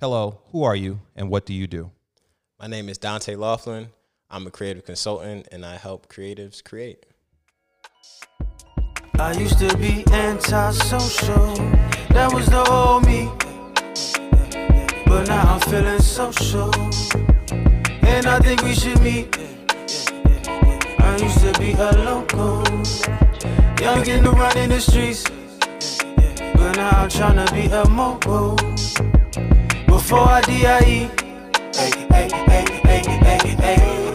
Hello, who are you and what do you do? My name is Dante Laughlin. I'm a creative consultant and I help creatives create. I used to be antisocial, that was the old me. But now I'm feeling social, and I think we should meet. I used to be a local, young getting to run in the streets. But now I'm trying to be a mogul. Before I DIE, hey, hey, hey, hey, hey, hey.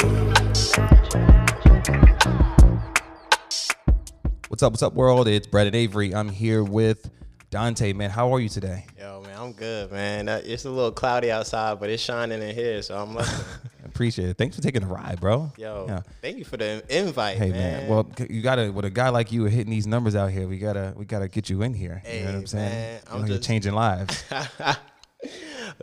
What's up? What's up, world? It's Brandon Avery. I'm here with Dante. Man, how are you today? Yo, man, I'm good, man. Uh, It's a little cloudy outside, but it's shining in here, so I'm like. Appreciate it. Thanks for taking the ride, bro. Yo, Yeah. thank you for the invite, Hey man. man, well you gotta with a guy like you hitting these numbers out here, we gotta we gotta get you in here. you know what I'm saying? man, I'm know, you're just- changing lives.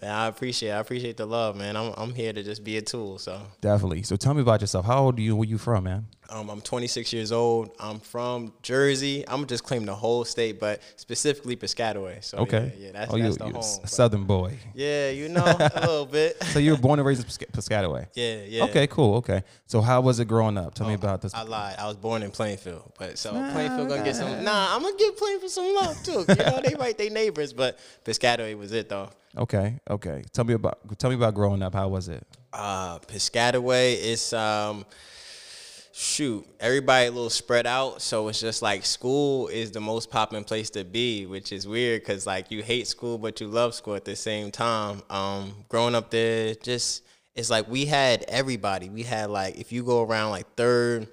I appreciate I appreciate the love, man. I'm I'm here to just be a tool. So Definitely. So tell me about yourself. How old are you? Where you from, man? Um, I'm 26 years old. I'm from Jersey. I'm just claim the whole state, but specifically Piscataway. So Okay. yeah, yeah that's, oh, that's you, the you're a home. Southern boy. Yeah, you know a little bit. So you were born and raised in Pisca- Piscataway. Yeah, yeah. Okay, cool. Okay. So how was it growing up? Tell me about this. I lied. I was born in Plainfield, but so Plainfield gonna get some. Nah, I'm gonna get Plainfield some love too. You know they right, they neighbors, but Piscataway was it though. Okay, okay. Tell me about tell me about growing up. How was it? Uh, Piscataway is um, shoot, everybody a little spread out, so it's just like school is the most popping place to be, which is weird because like you hate school but you love school at the same time. Um, growing up there, just it's like we had everybody. We had like if you go around like third.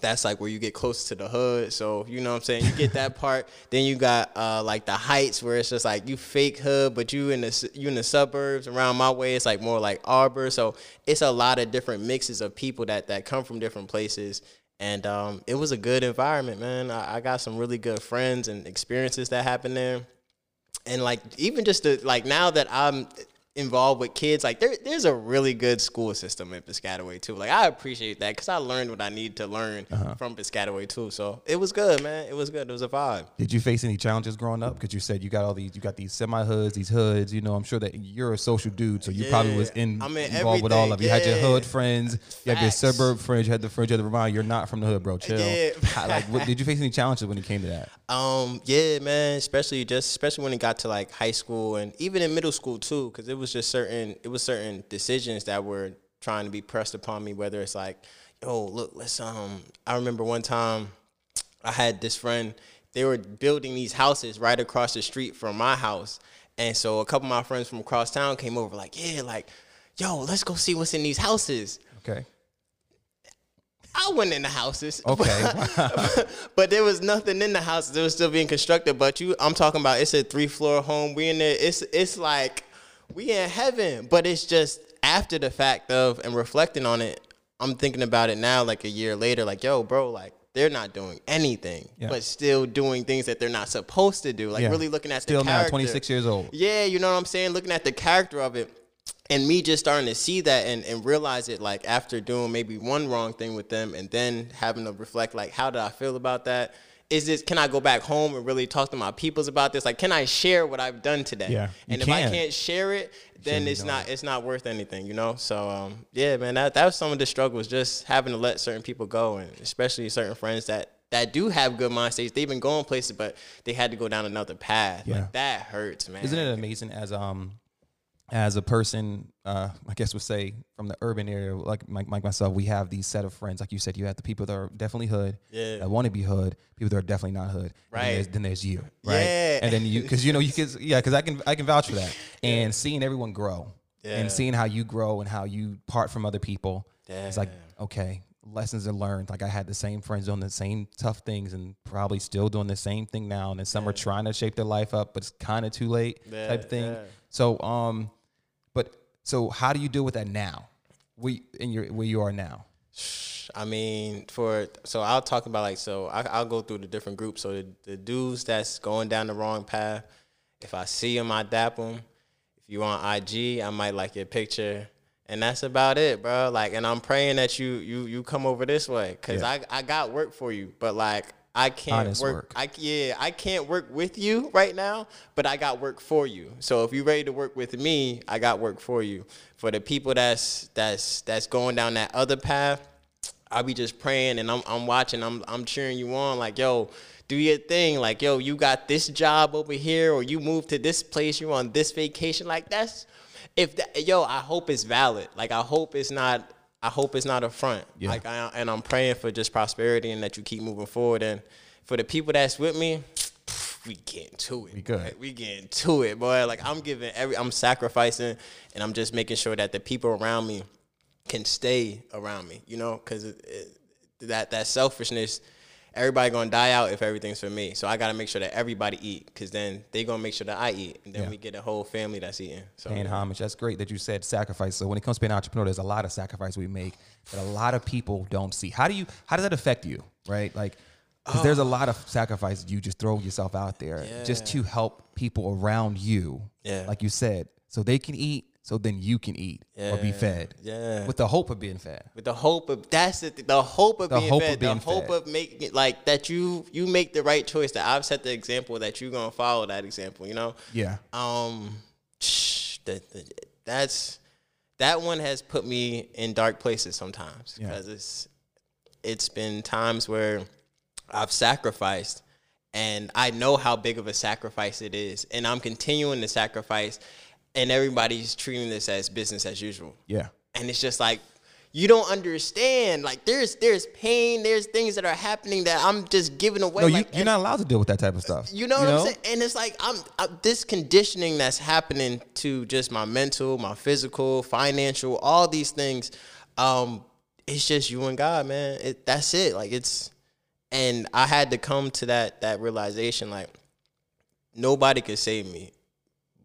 That's like where you get close to the hood. So, you know what I'm saying? You get that part. Then you got uh, like the heights where it's just like you fake hood, but you in the you in the suburbs around my way. It's like more like Arbor. So it's a lot of different mixes of people that that come from different places. And um, it was a good environment, man. I, I got some really good friends and experiences that happened there and like even just the like now that I'm involved with kids, like there there's a really good school system in Piscataway too. Like I appreciate that because I learned what I need to learn from Piscataway too. So it was good, man. It was good. It was a vibe. Did you face any challenges growing up? Because you said you got all these, you got these semi hoods, these hoods. You know, I'm sure that you're a social dude, so you probably was in I'm in involved with all of. You had your hood yeah. friends, you had your suburb friends, you had the friends you had to remind you're not from the hood, bro. Chill. Yeah. Like, what, did you face any challenges when it came to that? Um, yeah, man. Especially just especially when it got to like high school and even in middle school too, because it was just certain it was certain decisions that were trying to be pressed upon me. Whether it's like, yo, look, let's um. I remember one time I had this friend. They were building these houses right across the street from my house, and so a couple of my friends from across town came over, like, yeah, like, yo, let's go see what's in these houses. Okay. I went in the houses. Okay. but there was nothing in the house. It was still being constructed. But you, I'm talking about. It's a three floor home. We in there. It's it's like we in heaven. But it's just after the fact of and reflecting on it. I'm thinking about it now, like a year later. Like yo, bro, like they're not doing anything, Yeah. but still doing things that they're not supposed to do. Like Yeah. really looking at Still the now, 26 years old. Yeah, you know what I'm saying? Looking at the character of it and me just starting to see that and, and realize it like after doing maybe one wrong thing with them and then having to reflect like how did I feel about that? Is this can I go back home and really talk to my peoples about this? Like can I share what I've done today? Yeah, you and if I can. can't share it, then shouldn't be it's not it's not worth anything, you know? So um yeah, man, that that was some of the struggles just having to let certain people go and especially certain friends that that do have good mind states. They've been going places, but they had to go down another path. Yeah. Like that hurts, man. Isn't it amazing as um as a person, uh, I guess would say from the urban area, like like, like myself, we have these set of friends. Like you said, you have the people that are definitely hood, Yeah. that want to be hood, people that are definitely not hood. And then Right. there's, then there's you, right? Yeah. And then you, because you know you can, yeah, because I can I can vouch for that. And seeing everyone grow, Yeah. and seeing how you grow and how you part from other people, it's like okay, lessons are learned. Like I had the same friends doing the same tough things and probably still doing the same thing now. And then some are trying to shape their life up, but it's kind of too late Yeah, type thing. yeah. So, um, so how do you deal with that now? We in your where you are now. I mean, for so I'll talk about like so I, I'll go through the different groups. So the, the dudes that's going down the wrong path, if I see them, I dap them. If you on IG, I might like your picture, and that's about it, bro. Like, and I'm praying that you you you come over this way, cause Yeah. I I got work for you, but like I can't Honest work. work. I yeah, I can't work with you right now, but I got work for you. So if you're ready to work with me, I got work for you. For the people that's that's that's going down that other path, I'll be just praying and I'm I'm watching, I'm I'm cheering you on like, yo, do your thing. Like, yo, you got this job over here or you moved to this place, you're on this vacation. Like that's if that yo, I hope it's valid. Like I hope it's not I hope it's not a front. Yeah. Like I, and I'm praying for just prosperity and that you keep moving forward. And for the people that's with me, we getting to it. We good. We getting to it, boy. Like I'm giving every I'm sacrificing and I'm just making sure that the people around me can stay around me, you know, because that that selfishness, everybody gonna die out if everything's for me. So I gotta make sure that everybody eat, because then they gonna make sure that I eat, and then Yeah. we get a whole family that's eating. So paying homage. That's great that you said sacrifice. So when it comes to being an entrepreneur, there's a lot of sacrifice we make that a lot of people don't see. How do you? How does that affect you? Right? Like, because there's a uh, lot of sacrifice you just throw yourself out there just to help people around you. Yeah. Like you said, so they can eat, so then you can eat or be fed. Yeah. With the hope of being fed. with the hope of that's the, the hope of The being hope of fed, being the hope fed. of making it like that you you make the right choice. That I've set the example that you're gonna follow that example. You know. Yeah. Um, that, that that's that one has put me in dark places sometimes Yeah. because it's it's been times where I've sacrificed and I know how big of a sacrifice it is, and I'm continuing to sacrifice, and everybody's treating this as business as usual. Yeah. and it's just like you don't understand like there's there's pain there's things that are happening that i'm just giving away No, you, like you're not allowed to deal with that type of stuff. you know what i'm saying? And it's like i'm I, this conditioning that's happening to just my mental my physical financial all these things um it's just you and god man. It, that's it. Like it's and i had to come to that that realization like nobody could save me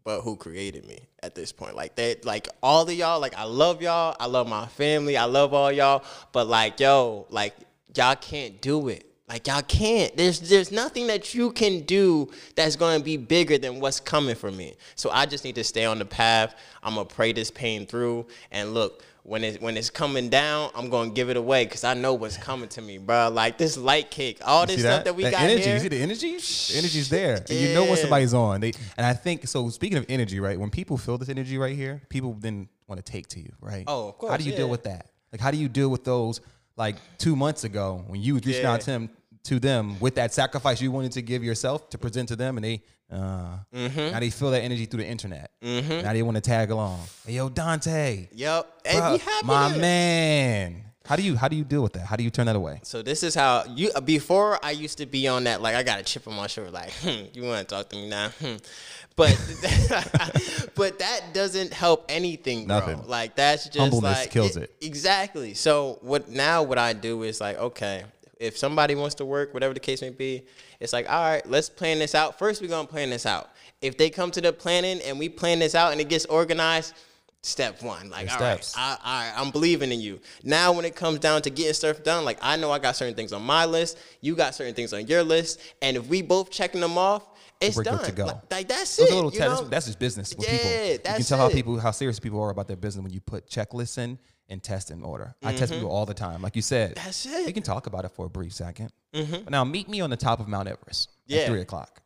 but who created me at this point. Like that, like all of y'all, like I love y'all, I love my family, I love all y'all, but like yo, like y'all can't do it. Like y'all can't. There's there's nothing that you can do that's gonna be bigger than what's coming for me. So I just need to stay on the path. I'm gonna pray this pain through. And look, when it when it's coming down, I'm gonna give it away because I know what's coming to me, bro. Like this light kick, all this See stuff that we got energy, here. You see the energy? The energy's there. And you know when somebody's on. They and I think so. Speaking of energy, right? When people feel this energy right here, people then want to take to you, right? Oh, of course. How do you deal with that? Like, how do you deal with those? Like two months ago, when you was reaching out to Yeah. him to them with that sacrifice you wanted to give yourself to present to them, and they uh, Mm-hmm. now they feel that energy through the internet. Now they want to tag along. Hey, yo, Dante, Yep. And bruh, my man. How do you how do you deal with that? How do you turn that away? So this is how you before I used to be on that like I got a chip on my shoulder like hmm, you want to talk to me now hmm. but but that doesn't help anything bro Nothing. like that's just Humbleness like kills it. exactly so what now what I do is like okay if somebody wants to work whatever the case may be it's like all right let's plan this out first we're gonna plan this out if they come to the planning and we plan this out and it gets organized step one like all right. I, I, I'm believing in you. Now, when it comes down to getting stuff done, like I know I got certain things on my list, you got certain things on your list, and if we both checking them off, it's We're good done. to go. Like, like, that's Those it. little you know? That's just business with Yeah, people. you can that's tell how people how serious people are about their business when you put checklists in and test in order. I test people all the time, like you said. Mm-hmm. That's it. We can talk about it for a brief 2nd But now meet me on the top of Mount Everest Yeah. at three o'clock.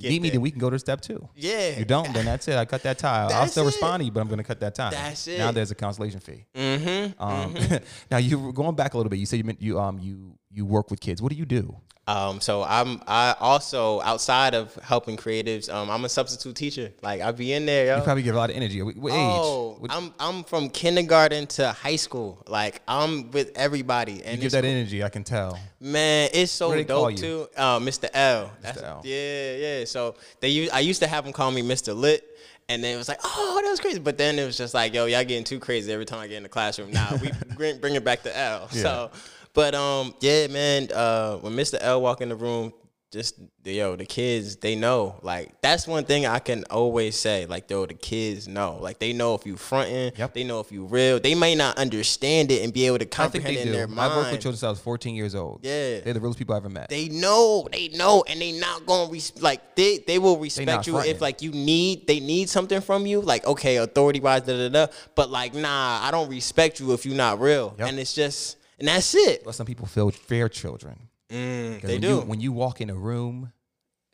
Get meet me, then we can go to step two. Yeah. You don't, then that's it. I cut that tie. I'll still it. respond to you, but I'm going to cut that time. That's it. Now there's a cancellation fee. Mm-hmm. Um, now you were going back a little bit. You said you meant you um you you work with kids. What do you do? Um, so I'm I also outside of helping creatives, um, I'm a substitute teacher. Like I'll be in there, yo. You probably get a lot of energy. What, what Oh, age? What, I'm I'm from kindergarten to high school. Like I'm with everybody, and you give that energy. I can tell. Man, it's so What do they call dope too. Uh, Mr. L. That's, L. Yeah, yeah. So they used, I used to have them call me Mr. Lit, and then it was like, oh, that was crazy. But then it was just like, yo, y'all getting too crazy every time I get in the classroom. Now we bring, bring it back to L. So, but um, yeah, man. Uh, when Mr. L walk in the room, just yo, the kids they know. Like that's one thing I can always say. Like yo, the kids know. Like they know if you fronting. Yep. They know if you real. They may not understand it and be able to I comprehend it in do. their mind. I've worked with children since I was 14 years old. Yeah. They're the realest people I ever met. They know, they know, and they not gonna res- like they they will respect you fronting. if like you need they need something from you, like okay, authority wise, da da da. But like, nah, I don't respect you if you're not real, Yep. and it's just and that's it. but some people feel fear children. Mm, 'Cause they when do. You, when you walk in a room,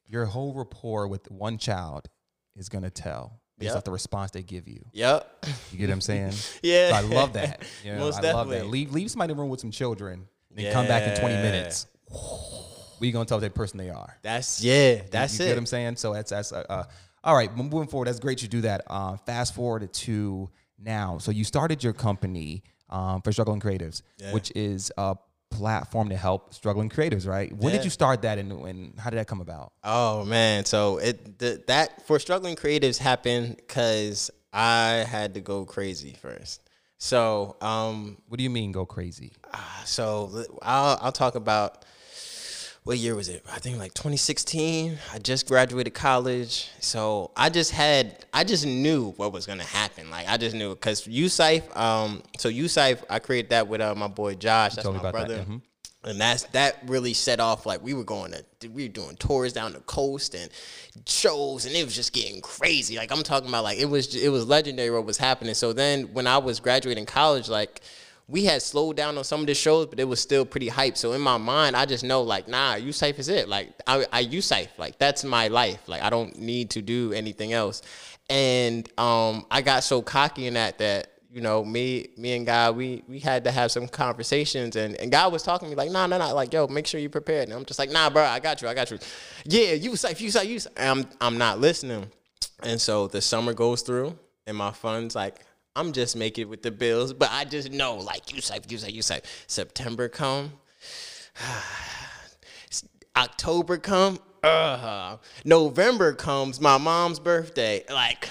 your whole rapport with one child is gonna tell based Yep. off the response they give you. yep. You get what I'm saying? Yeah. So I love that. You know, Most I love that. definitely. Leave leave somebody in the room with some children, and come back in 20 minutes. We gonna tell that person they are. That's yeah. That's you it. get what I'm saying? So that's that's uh, uh, all right. Moving forward, that's great you do that. Uh, fast forward to now. So you started your company um, for struggling creatives, which is a platform to help struggling creatives, right? When Yeah. did you start that, and, and how did that come about? Oh man, so it the, that for struggling creatives happened because I had to go crazy first. So um, What do you mean go crazy? so I'll I'll talk about what year was it? I think like 2016. I just graduated college, so I just had I just knew what was gonna happen. Like I just knew because USIFE. Um, so USIFE, I created that with uh, my boy Josh. That's my about that, brother. mhm. And that's that really set off like we were going to we were doing tours down the coast and shows and it was just getting crazy. Like I'm talking about like it was it was legendary what was happening. So then when I was graduating college, like we had slowed down on some of the shows, but it was still pretty hype. So in my mind, I just know like, nah, USIFE is it. Like I, I USIFE, like that's my life. Like I don't need to do anything else. And um, I got so cocky in that that you know me, me and God, we we had to have some conversations. And and God was talking to me like, nah, nah, nah, like yo, make sure you prepared. And I'm just like, nah, bro, I got you, I got you. Yeah, USIFE, USIFE, USIFE. And I'm I'm not listening. And so the summer goes through, and my funds like I'm just making it with the bills, but I just know like you safe, you safe, you safe. September come, October come, uh, November comes, my mom's birthday. Like,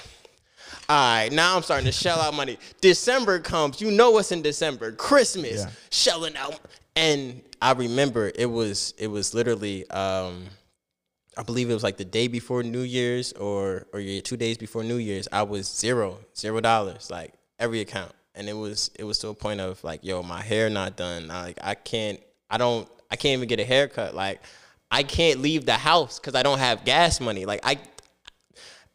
all right, now I'm starting to shell out money. December comes, you know what's in December, Christmas, Yeah. shelling out. And I remember it was it was literally um, I believe it was like the day before New Year's or or two days before New Year's. I was zero, zero dollars, like every account, and it was it was to a point of like, yo, my hair not done. Like I can't, I don't, I can't even get a haircut. Like I can't leave the house because I don't have gas money. Like I.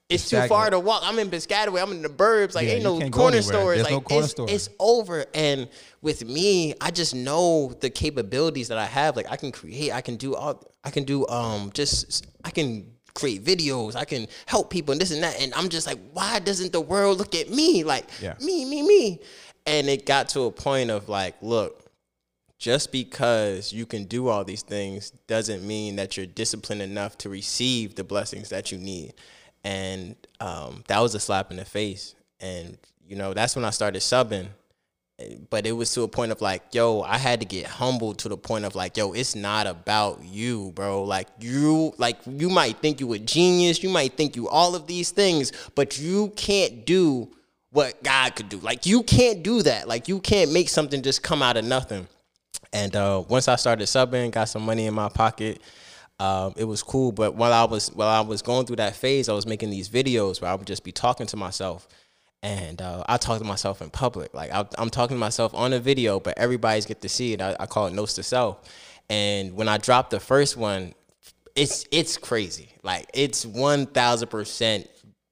It's too far to walk. I'm in Piscataway. I'm in the burbs. Like, Yeah, ain't no corner stores. There's like, no corner it's, store. it's over. And with me, I just know the capabilities that I have. Like I can create, I can do all I can do um just I can create videos, I can help people and this and that. And I'm just like, why doesn't the world look at me? Like Yeah. me, me, me. And it got to a point of like, look, just because you can do all these things doesn't mean that you're disciplined enough to receive the blessings that you need. And um, that was a slap in the face. And, you know, that's when I started subbing. But it was to a point of like, yo, I had to get humbled to the point of like, yo, it's not about you, bro. Like you, like you might think you a genius, you might think you all of these things, but you can't do what God could do. Like you can't do that. Like you can't make something just come out of nothing. And uh, once I started subbing, got some money in my pocket, um, it was cool. But while I was while I was going through that phase, I was making these videos where I would just be talking to myself, and uh, I talk to myself in public. Like I, I'm talking to myself on a video, but everybody's get to see it. I, I call it notes to self. And when I dropped the first one, it's it's crazy. Like it's one thousand percent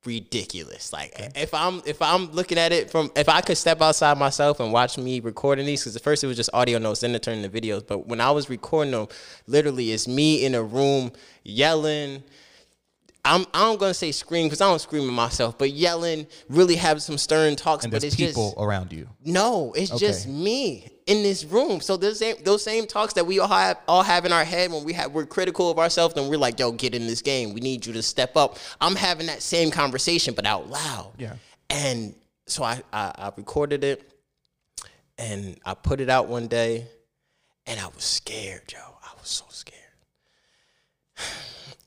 ridiculous. Like if I'm if I'm looking at it from if I could step outside myself and watch me recording these because at first it was just audio notes, then it turned into videos. But when I was recording them, literally it's me in a room yelling. I'm I'm gonna say scream because I don't scream at myself, but yelling, really have some stern talks. And but there's it's people just around you. no, it's just me in this room. So those same those same talks that we all have all have in our head when we have we're critical of ourselves and we're like, yo, get in this game. We need you to step up. I'm having that same conversation, but out loud. Yeah. And so I, I, I recorded it and I put it out one day and I was scared, yo. I was so scared.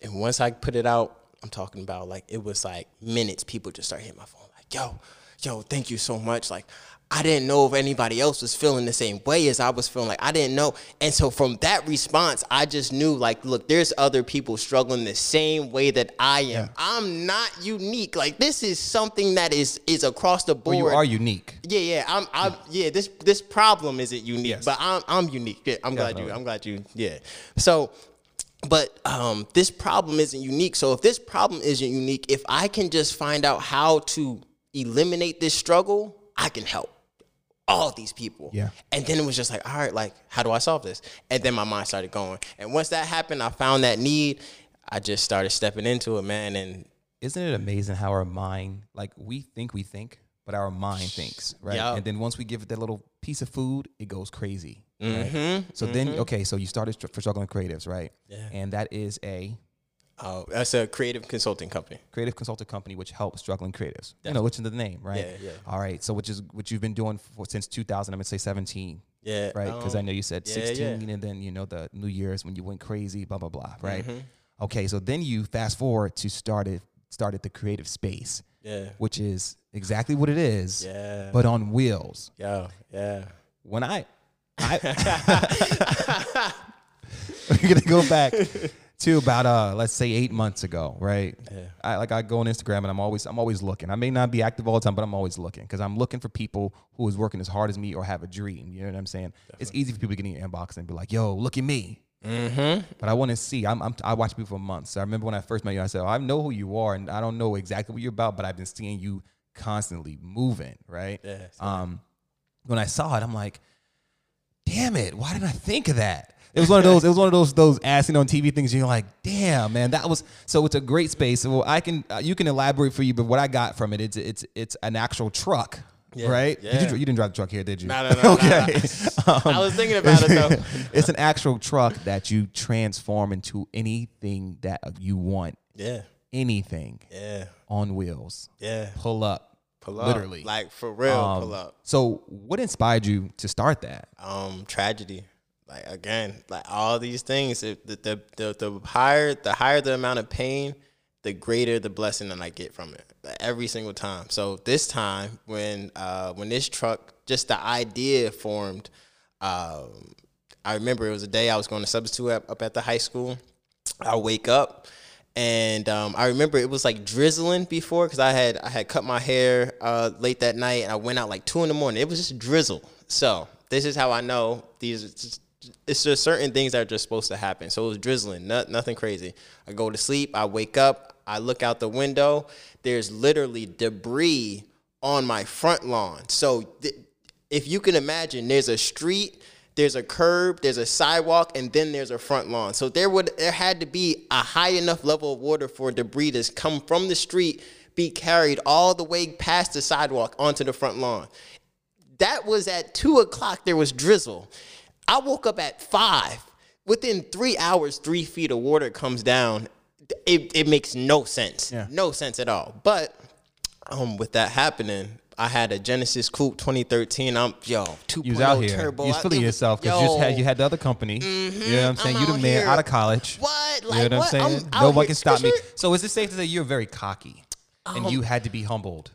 And once I put it out, I'm talking about like it was like minutes. People just start hitting my phone like, "Yo, yo, thank you so much." Like I didn't know if anybody else was feeling the same way as I was feeling. Like I didn't know, and so from that response, I just knew like, look, there's other people struggling the same way that I am. I'm not unique. Like this is something that is is across the board. Well, you are unique. Yeah, yeah. I'm, I'm yeah. This this problem isn't unique, Yes. but I'm I'm unique. Yeah, I'm glad you. I'm glad you. Yeah. So, but um, this problem isn't unique. So if this problem isn't unique, if I can just find out how to eliminate this struggle, I can help all these people. Yeah. And then it was just like, all right, like, how do I solve this? And then my mind started going. And once that happened, I found that need. I just started stepping into it, man. And Isn't it amazing how our mind, like we think we think, but our mind thinks, right? Yeah. And then once we give it that little piece of food, it goes crazy. Right? Mm-hmm. So then, okay, so you started for struggling creatives, right? Yeah. And that is a uh, that's a creative consulting company. creative consulting company which helps struggling creatives. You know, which is the name, right? Yeah, yeah. All right. So which is what you've been doing for, since 2000. I'm gonna say 17. Yeah. right? Because I um, know you said yeah, 16, yeah. and then you know the New Year's when you went crazy, blah blah blah, right? Mm-hmm. Okay, so then you fast forward to started started the creative space, Yeah. which is exactly what it is, Yeah. but on wheels. Yeah. Yeah. When I, I we're gonna go back to about uh let's say eight months ago, right? Yeah. I like I go on Instagram and I'm always I'm always looking. I may not be active all the time, but I'm always looking because I'm looking for people who is working as hard as me or have a dream. You know what I'm saying? Definitely. It's easy for people to get in your inbox and be like, "Yo, look at me." Mm-hmm. But I want to see. I'm, I'm I watch people for months. I remember when I first met you. I said, oh, "I know who you are, and I don't know exactly what you're about, but I've been seeing you constantly moving." Right? Yeah, Um, when I saw it, I'm like, "Damn it! Why didn't I think of that?" It was one of those. It was one of those those asking on TV things. You're like, "Damn, man, that was." So it's a great space. Well, I can uh, you can elaborate for you, but what I got from it, it's it's it's an actual truck. Right? Did yeah. you, you didn't drive the truck here, did you? No, no, no, no, okay. Um, I was thinking about it though. it's an actual truck that you transform into anything that you want. Yeah. Anything Yeah. on wheels. Yeah. Pull up. Pull up. Literally. Like for real, Um, pull up. So, what inspired you to start that? um tragedy like again like all these things if the, the the the higher the higher the amount of pain the greater the blessing that i get from it like, every single time so this time when uh when this truck just the idea formed um i remember it was a day i was going to substitute up, up at the high school i wake up and um, I remember it was like drizzling before because I had I had cut my hair uh, late that night and I went out like two in the morning. It was just drizzle. So this is how I know these. It's just, certain things that are just supposed to happen. So it was drizzling, not, nothing crazy. I go to sleep. I wake up. I look out the window. There's literally debris on my front lawn. So th- if you can imagine, there's a street there's a curb, there's a sidewalk, and then there's a front lawn. So there would there had to be a high enough level of water for debris to come from the street, be carried all the way past the sidewalk onto the front lawn. That was at two o'clock. There was drizzle. I woke up at five. Within three hours, three feet of water comes down. It, it makes no sense. Yeah. No sense at all. But um, with that happening, I had a Genesis Coupe 2013. I'm yo 2.0 You was out here. turbo. You was feeling yourself because you just had you had the other company. You know what I'm saying? I'm you the man here. out of college. What? You Like know what I'm saying? I'm no one can stop me. So is it safe to say you're very cocky and Um, you had to be humbled?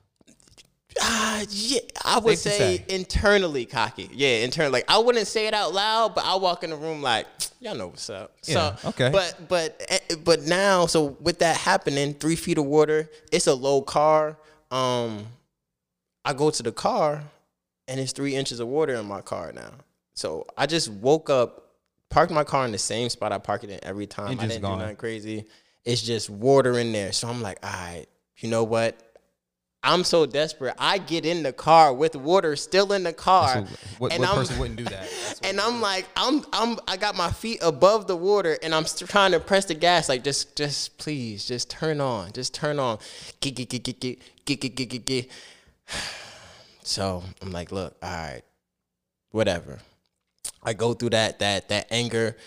Ah, yeah, I would say, say. internally cocky. Yeah, internally. Like I wouldn't say it out loud, but I walk in the room like, y'all know what's up. Yeah, so, okay. But but eh, but now, so with that happening, three feet of water. It's a low car. Um, I go to the car, and it's three inches of water in my car now. So I just woke up, parked my car in the same spot I park it in every time. And I didn't gone. do nothing crazy. It's just water in there. So I'm like, all right, you know what? I'm so desperate. I get in the car with water still in the car, So what, and what I'm person wouldn't do that? And I'm like, I'm I'm I got my feet above the water, and I'm trying to press the gas, like just just please, just turn on, just turn on, get get get get get get get get get get. So I'm like, look, all right, whatever. I go through that that that anger,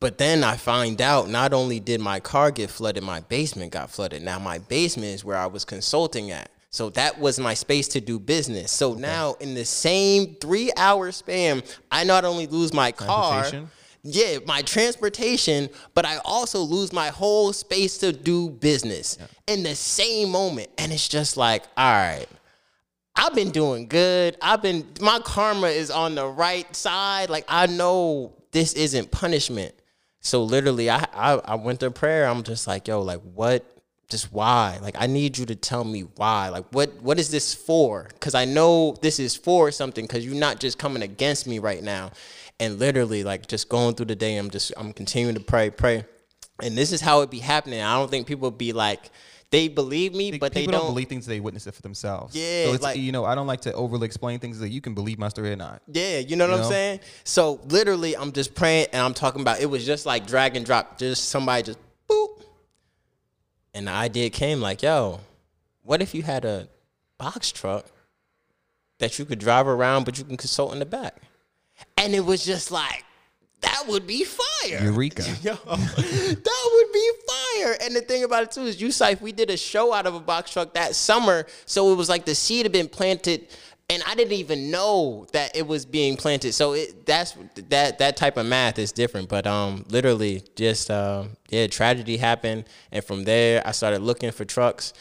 but then I find out not only did my car get flooded, my basement got flooded. Now my basement is where I was consulting at. So that was my space to do business. So now in the same three hour span, I not only lose my car, yeah, my transportation, but I also lose my whole space to do business in the same moment. And it's just like, all right, I've been doing good. I've been my karma is on the right side. Like I know this isn't punishment. So literally, I I, I went to prayer. I'm just like, yo, like what? Just why? Like I need you to tell me why. Like what? What is this for? Because I know this is for something. Because you're not just coming against me right now. And literally, like just going through the day, I'm just I'm continuing to pray, pray. And this is how it be happening. I don't think people be like they believe me, but they don't. don't believe things they witness it for themselves. Yeah, so it's, like- you know, I don't like to overly explain things that you can believe my story or not. Yeah, you know what You I'm know? saying? So literally, I'm just praying and I'm talking about it was just like drag and drop, just somebody just boop. And the idea came like, yo, what if you had a box truck that you could drive around, but you can consult in the back? And it was just like, that would be fire. Eureka. Yo, that would be fire. And the thing about it too is, you USIFE, we did a show out of a box truck that summer, so it was like the seed had been planted, and I didn't even know that it was being planted. So it that's that that type of math is different. But um, literally, just um, yeah, tragedy happened, and from there, I started looking for trucks,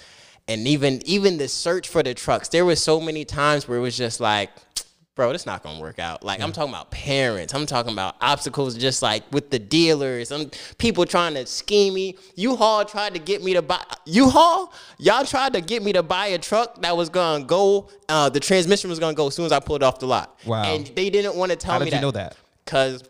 and even even the search for the trucks, there was so many times where it was just like bro, this not gonna work out. Like I'm talking about parents. I'm talking about obstacles just like with the dealers. I'm people trying to scheme me. U-Haul tried to get me to buy U-Haul. Y'all tried to get me to buy a truck that was gonna go. Uh, the transmission was gonna go as soon as I pulled off the lot. Wow. And they didn't want to tell me. How me did that. you know that? Cause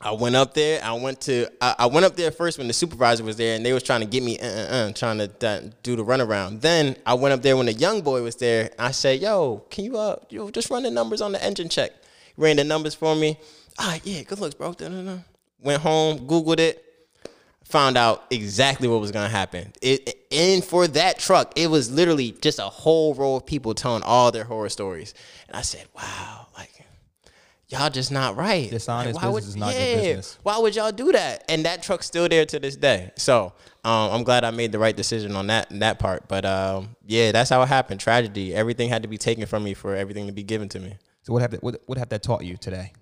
I went up there. I went to. I, I went up there first when the supervisor was there, and they was trying to get me, uh, uh, uh, trying to uh, do the runaround. Then I went up there when the young boy was there. I said, "Yo, can you uh, yo, just run the numbers on the engine check?" Ran the numbers for me. Ah, yeah, good looks, bro. Da-da-da. Went home, googled it, found out exactly what was gonna happen. It and for that truck, it was literally just a whole row of people telling all their horror stories. And I said, "Wow, like." Y'all just not right. Dishonest would- business is not good yeah, business. Why would y'all do that? And that truck's still there to this day. So um, I'm glad I made the right decision on that that part. But um, yeah, that's how it happened. Tragedy. Everything had to be taken from me for everything to be given to me. So what have that, what, what have that taught you today?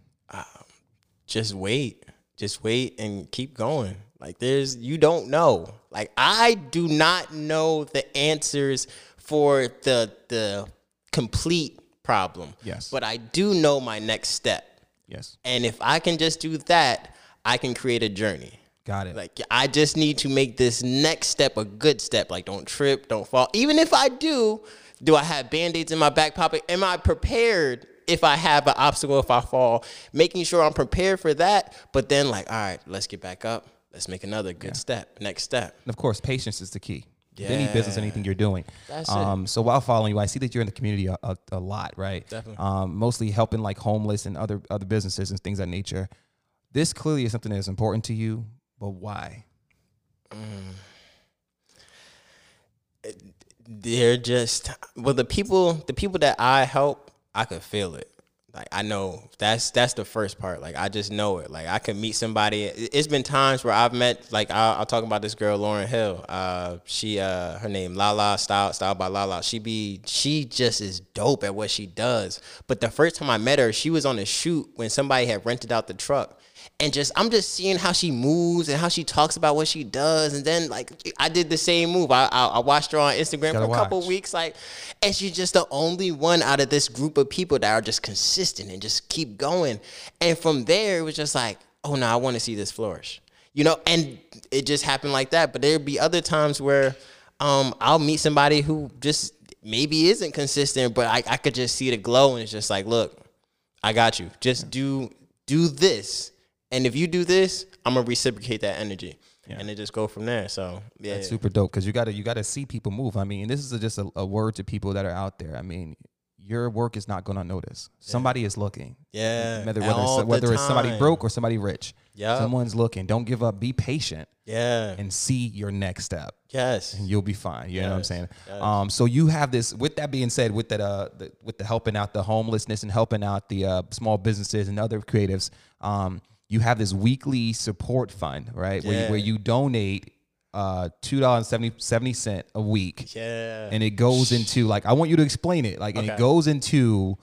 just wait just wait and keep going like there's you don't know like i do not know the answers for the the complete problem Yes. but i do know my next step Yes, and if i can just do that i can create a journey got it. like I just need to make this next step a good step. Like don't trip, don't fall. Even if I do, do I have band-aids in my back pocket? Am I prepared if I have an obstacle if I fall? Making sure I'm prepared for that, but then like, all right, let's get back up. Let's make another good step. Next step. And of course, patience is the key. With Any business, anything you're doing. That's it. um, So while following you, I see that you're in the community a, a, a lot, right? Definitely. Um, mostly helping like homeless and other other businesses and things of that nature. This clearly is something that is important to you, but why? they're just well the people the people that I help I could feel it like I know that's that's the first part. Like I just know it. Like I can meet somebody. It- it's been times where I've met like I'll, I'll talk about this girl Lauren Hill. Uh she uh her name Lala style style by Lala. She be she just is dope at what she does. But the first time I met her she was on a shoot when somebody had rented out the truck and just I'm just seeing how she moves and how she talks about what she does, and then like I did the same move. I I, I watched her on Instagram for a couple watch. weeks, like, and she's just the only one out of this group of people that are just consistent and just keep going. And from there, it was just like, oh no, I want to see this flourish, you know. And it just happened like that. But there'd be other times where um I'll meet somebody who just maybe isn't consistent, but I I could just see the glow, and it's just like, look, I got you. Just do do this, and if you do this, I'm gonna reciprocate that energy, and it just go from there. So yeah, That's super dope because you got to you got to see people move. I mean, this is a, just a, a word to people that are out there. I mean, your work is not gonna unnoticed. Somebody is looking. yeah, Whether whether, the whether it's somebody broke or somebody rich. Yeah, Someone's looking. Don't give up. Be patient yeah, and see your next step. yes, and you'll be fine. You know what I'm saying? yes. Um, so you have this. With that being said, with that, uh, the, with the helping out the homelessness and helping out the uh, small businesses and other creatives, um, you have this weekly support fund, right? Where, you, where you donate uh, two dollars 70 70 cent a week, yeah, and it goes into like I want you to explain it. Like, and it goes into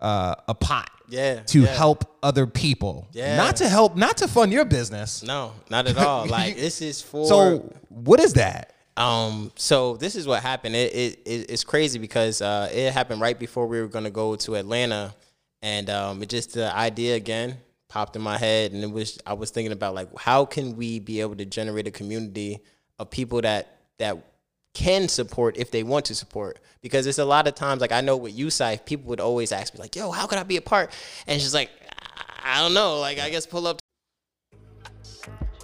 uh, a pot. Yeah, To yeah. help other people, Yeah. not to help, not to fund your business. no, not at all. Like this is for So, what is that? Um, so this is what happened. It, it, it it's crazy because uh, it happened right before we were gonna go to Atlanta, and um, it just the idea again popped in my head, and it was I was thinking about like how can we be able to generate a community of people that that can support if they want to support because it's a lot of times like I know with USIFE people would always ask me like yo how could I be a part and she's like I don't know like I guess pull up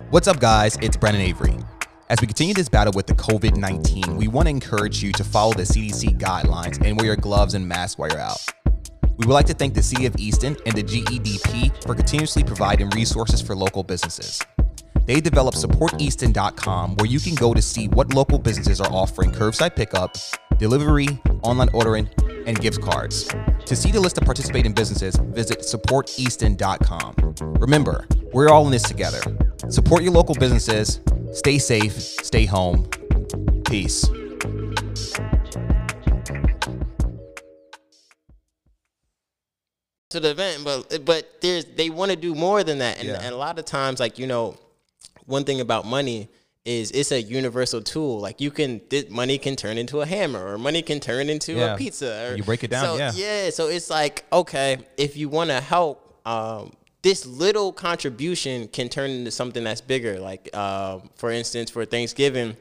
What's up, guys? It's Brandon Avery. As we continue this battle with the COVID 19, we want to encourage you to follow the CDC guidelines and wear your gloves and mask while you're out. We would like to thank the City of Easton and the GEDP for continuously providing resources for local businesses. They developed supporteaston.com where you can go to see what local businesses are offering curbside pickup, delivery, online ordering, and gift cards. To see the list of participating businesses, visit supporteaston.com. Remember, we're all in this together. Support your local businesses. Stay safe, stay home. Peace. To the event, but but there's they want to do more than that, and, Yeah. and a lot of times, like you know, one thing about money is it's a universal tool. Like you can, this money can turn into a hammer, or money can turn into Yeah. a pizza. Or, You break it down, so, yeah. yeah. So it's like okay, if you want to help, um, this little contribution can turn into something that's bigger. Like um, for instance, for Thanksgiving.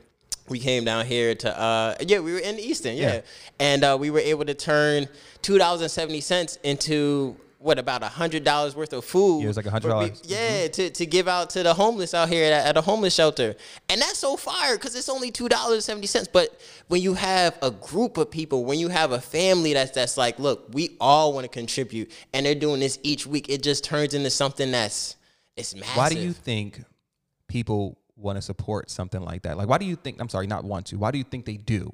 We came down here to uh yeah we were in Easton yeah, Yeah. and uh, we were able to turn two dollars and seventy cents into what about a hundred dollars worth of food? Yeah, it was like a $100. for pe- Yeah, to, to give out to the homeless out here at, at a homeless shelter, and that's so fire because it's only two dollars and seventy cents. But when you have a group of people, when you have a family that's that's like, look, we all want to contribute, and they're doing this each week, it just turns into something that's it's massive. Why do you think people want to support something like that? Like, why do you think, I'm sorry, not want to, why do you think they do?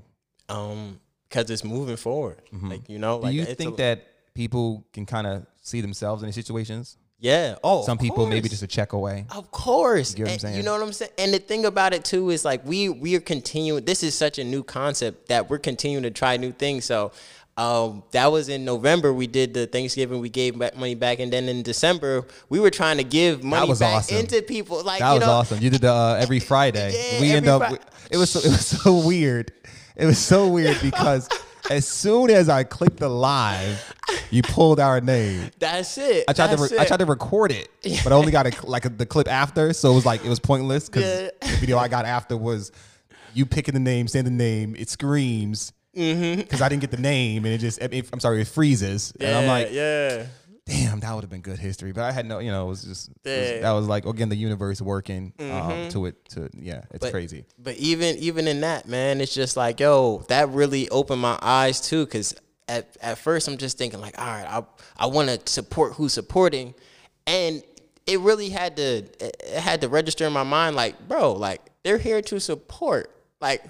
Um, because it's moving forward. Like you know, Mm-hmm. Do like you think a- that people can kind of see themselves in these situations? Yeah. Oh, Some people maybe just a check away. Of course. get what I'm And saying? You know what I'm saying? And the thing about it too is like we we are continuing this is such a new concept that we're continuing to try new things. So um, that was in November. We did the Thanksgiving. We gave back money back, and then in December we were trying to give money back awesome. into people. Like That you was know, awesome. You did the uh, every Friday. Yeah, we end up. Fri- it was so, it was so weird. It was so weird because as soon as I clicked the live, you pulled our name. That's it. I tried to re- I tried to record it, but I only got a, like a, the clip after, so it was like it was pointless because Yeah. the video I got after was you picking the name, saying the name, it screams because I didn't get the name, and it just it, I'm sorry, it freezes, and I'm like, yeah. damn, that would have been good history. But I had no, you know, it was just it was- that was like again the universe working um, to it. To yeah, it's But- crazy. But even even in that, man, it's just like, yo, that really opened my eyes too. Cause at, at first I'm just thinking like, all right, I I want to support who's supporting, and it really had to it had to register in my mind like, bro, like they're here to support, like.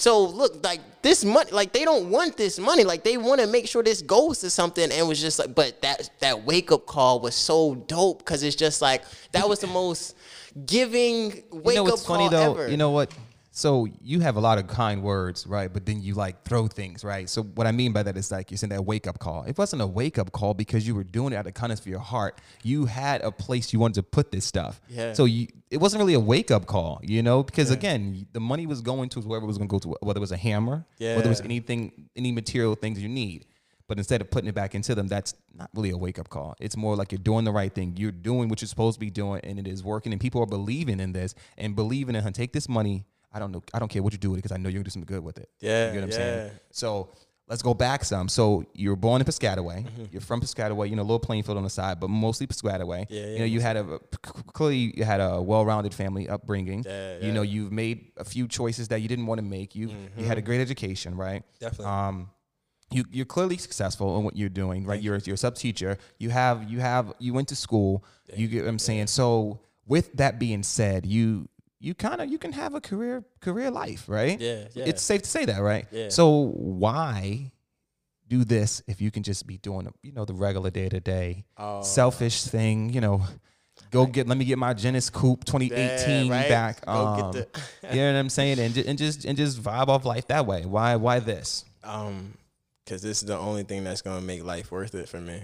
So look, like this money, like they don't want this money, like they want to make sure this goes to something. And was just like, but that that wake up call was so dope because it's just like that was the most giving wake you know up what's funny call though? ever. You know what? So you have a lot of kind words, right? But then you like throw things, right? So what I mean by that is like you're saying that wake up call. It wasn't a wake up call because you were doing it out of kindness for your heart. You had a place you wanted to put this stuff. Yeah. So you, it wasn't really a wake up call, you know, because again, the money was going to whoever it was going to go to, whether it was a hammer, yeah. whether it was anything, any material things you need. But instead of putting it back into them, that's not really a wake up call. It's more like you're doing the right thing. You're doing what you're supposed to be doing, and it is working. And people are believing in this and believing in. Take this money. I don't know. I don't care what you do with it because I know you're gonna do something good with it. Yeah, you know what I'm yeah. saying. So let's go back some. So you were born in Piscataway. Mm-hmm. You're from Piscataway. You know, a little Plainfield on the side, but mostly Piscataway. Yeah, you know, you had a clearly you had a well-rounded family upbringing. Yeah, You know, you've made a few choices that you didn't want to make. You you had a great education, right? Mm-hmm. Definitely. Um, you you're clearly successful in what you're doing, right? You're you're a sub teacher. You have you have you went to school. You get what I'm saying. So with that being said, you you kind of you can have a career career life, right? Yeah, yeah. It's safe to say that, right? Yeah. So why do this if you can just be doing you know the regular day to day Oh. selfish thing? You know. Go get. Let me get my Genesis Coupe 2018 Yeah, right? back. Go Um, get the- you know what I'm saying? And, and just and just vibe off life that way. Why why this? um because this is the only thing that's gonna make life worth it for me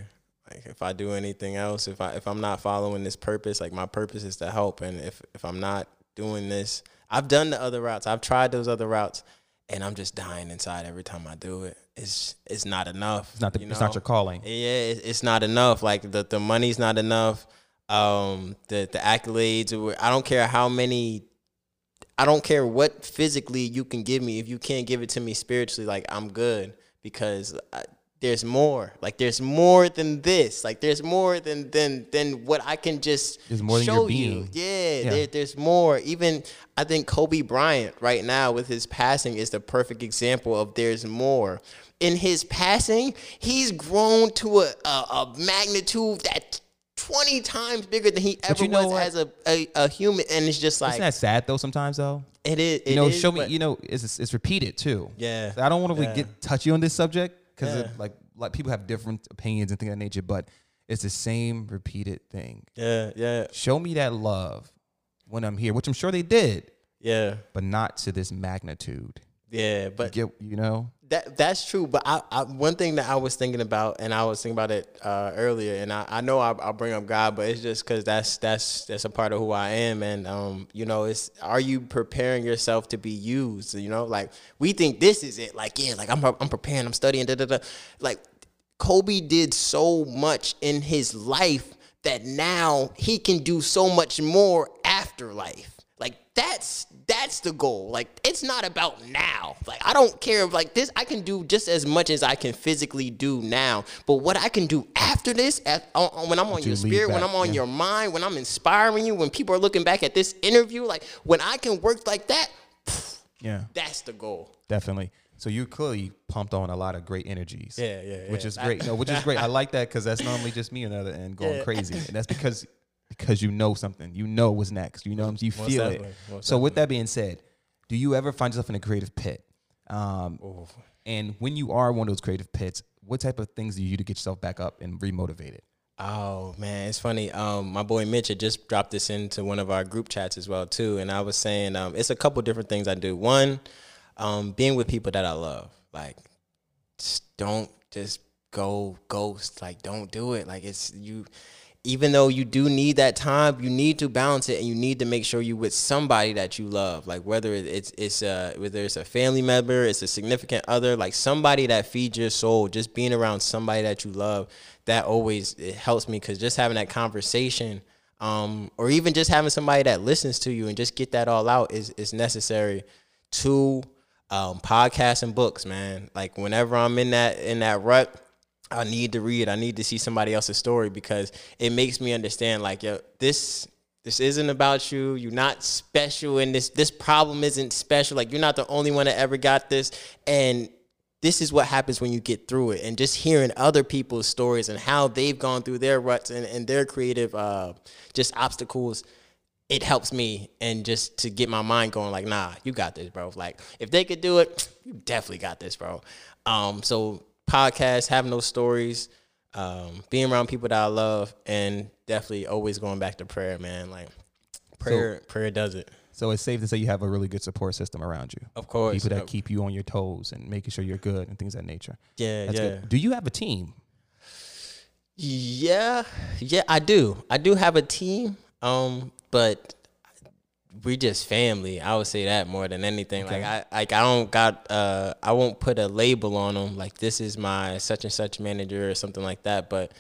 like if i do anything else if i if i'm not following this purpose like my purpose is to help and if if i'm not doing this i've done the other routes i've tried those other routes and i'm just dying inside every time i do it it's it's not enough It's not the, you it's not your calling. yeah, it's not enough. Like the the money's not enough. Um, the the accolades. I don't care how many. I don't care what physically you can give me. If you can't give it to me spiritually, like I'm good because I, there's more. Like there's more than this. Like there's more than than than what I can just There's more than show you. Yeah, Yeah. There, there's more. Even I think Kobe Bryant right now with his passing is the perfect example of there's more. In his passing, he's grown to a, a, a magnitude that 20 times bigger than he ever you know was what? as a, a, a human. And it's just like, Isn't that sad though? Sometimes though, it is. It you know, is, show me. You know, it's it's repeated too. Yeah. So I don't want to Yeah. get touchy on this subject because Yeah. like like people have different opinions and things of that nature, but it's the same repeated thing. Yeah, yeah, Show me that love when I'm here, which I'm sure they did, yeah, but not to this magnitude. Yeah. But Get you know? That that's true, but I, I one thing that I was thinking about, and I was thinking about it uh, earlier, and I, I know I, I'll bring up God, but it's just because that's that's that's a part of who I am, and um, you know, it's are you preparing yourself to be used? You know, like we think this is it, like yeah, like I'm I'm preparing, I'm studying, da da da. Like Kobe did so much in his life that now he can do so much more after life. Like that's that's the goal. Like it's not about now. Like I don't care if like this I can do just as much as I can physically do now. But what I can do after this at, on, on- when I'm on you your spirit, when I'm on yeah. your mind, when I'm inspiring you, when people are looking back at this interview, like when I can work like that, Yeah, that's the goal. definitely. So you're clearly pumped on a lot of great energies. Yeah, yeah, Which is great. No, which is great. I like that because that's normally just me on the other end going Yeah. crazy, and that's because because you know something. You know what's next. You know what I'm saying? you feel it. So with that being said, do you ever find yourself in a creative pit? Um, Oh. and when you are one of those creative pits, what type of things do you do to get yourself back up and remotivated? Oh man, it's funny. Um, my boy Mitch had just dropped this into one of our group chats as well too, and I was saying um, it's a couple different things I do. One, um, being with people that I love, like just don't just go ghost. Like don't do it. Like it's you. Even though you do need that time, you need to balance it, and you need to make sure you with somebody that you love. Like whether it's it's uh whether it's a family member, it's a significant other, like somebody that feeds your soul. Just being around somebody that you love, that always it helps me because just having that conversation, um, or even just having somebody that listens to you and just get that all out is is necessary. to um, podcasts and books, man. Like whenever I'm in that in that rut, I need to read. I need to see somebody else's story because it makes me understand. Like, yo, this this isn't about you. You're not special, and this this problem isn't special. Like, you're not the only one that ever got this, and this is what happens when you get through it. And just hearing other people's stories and how they've gone through their ruts and, and their creative uh, just obstacles it helps me and just to get my mind going like nah you got this bro like if they could do it you definitely got this bro um so podcasts having those stories um being around people that i love and definitely always going back to prayer man like prayer prayer does it So it's safe to say you have a really good support system around you. of course People that keep you on your toes and making sure you're good and things of that nature. yeah That's yeah good. Do you have a team? Yeah, yeah, I do. I do have a team, um, but we just family. I would say that more than anything. Like I, like I don't got, uh, I won't put a label on them. Like this is my such and such manager or something like that. But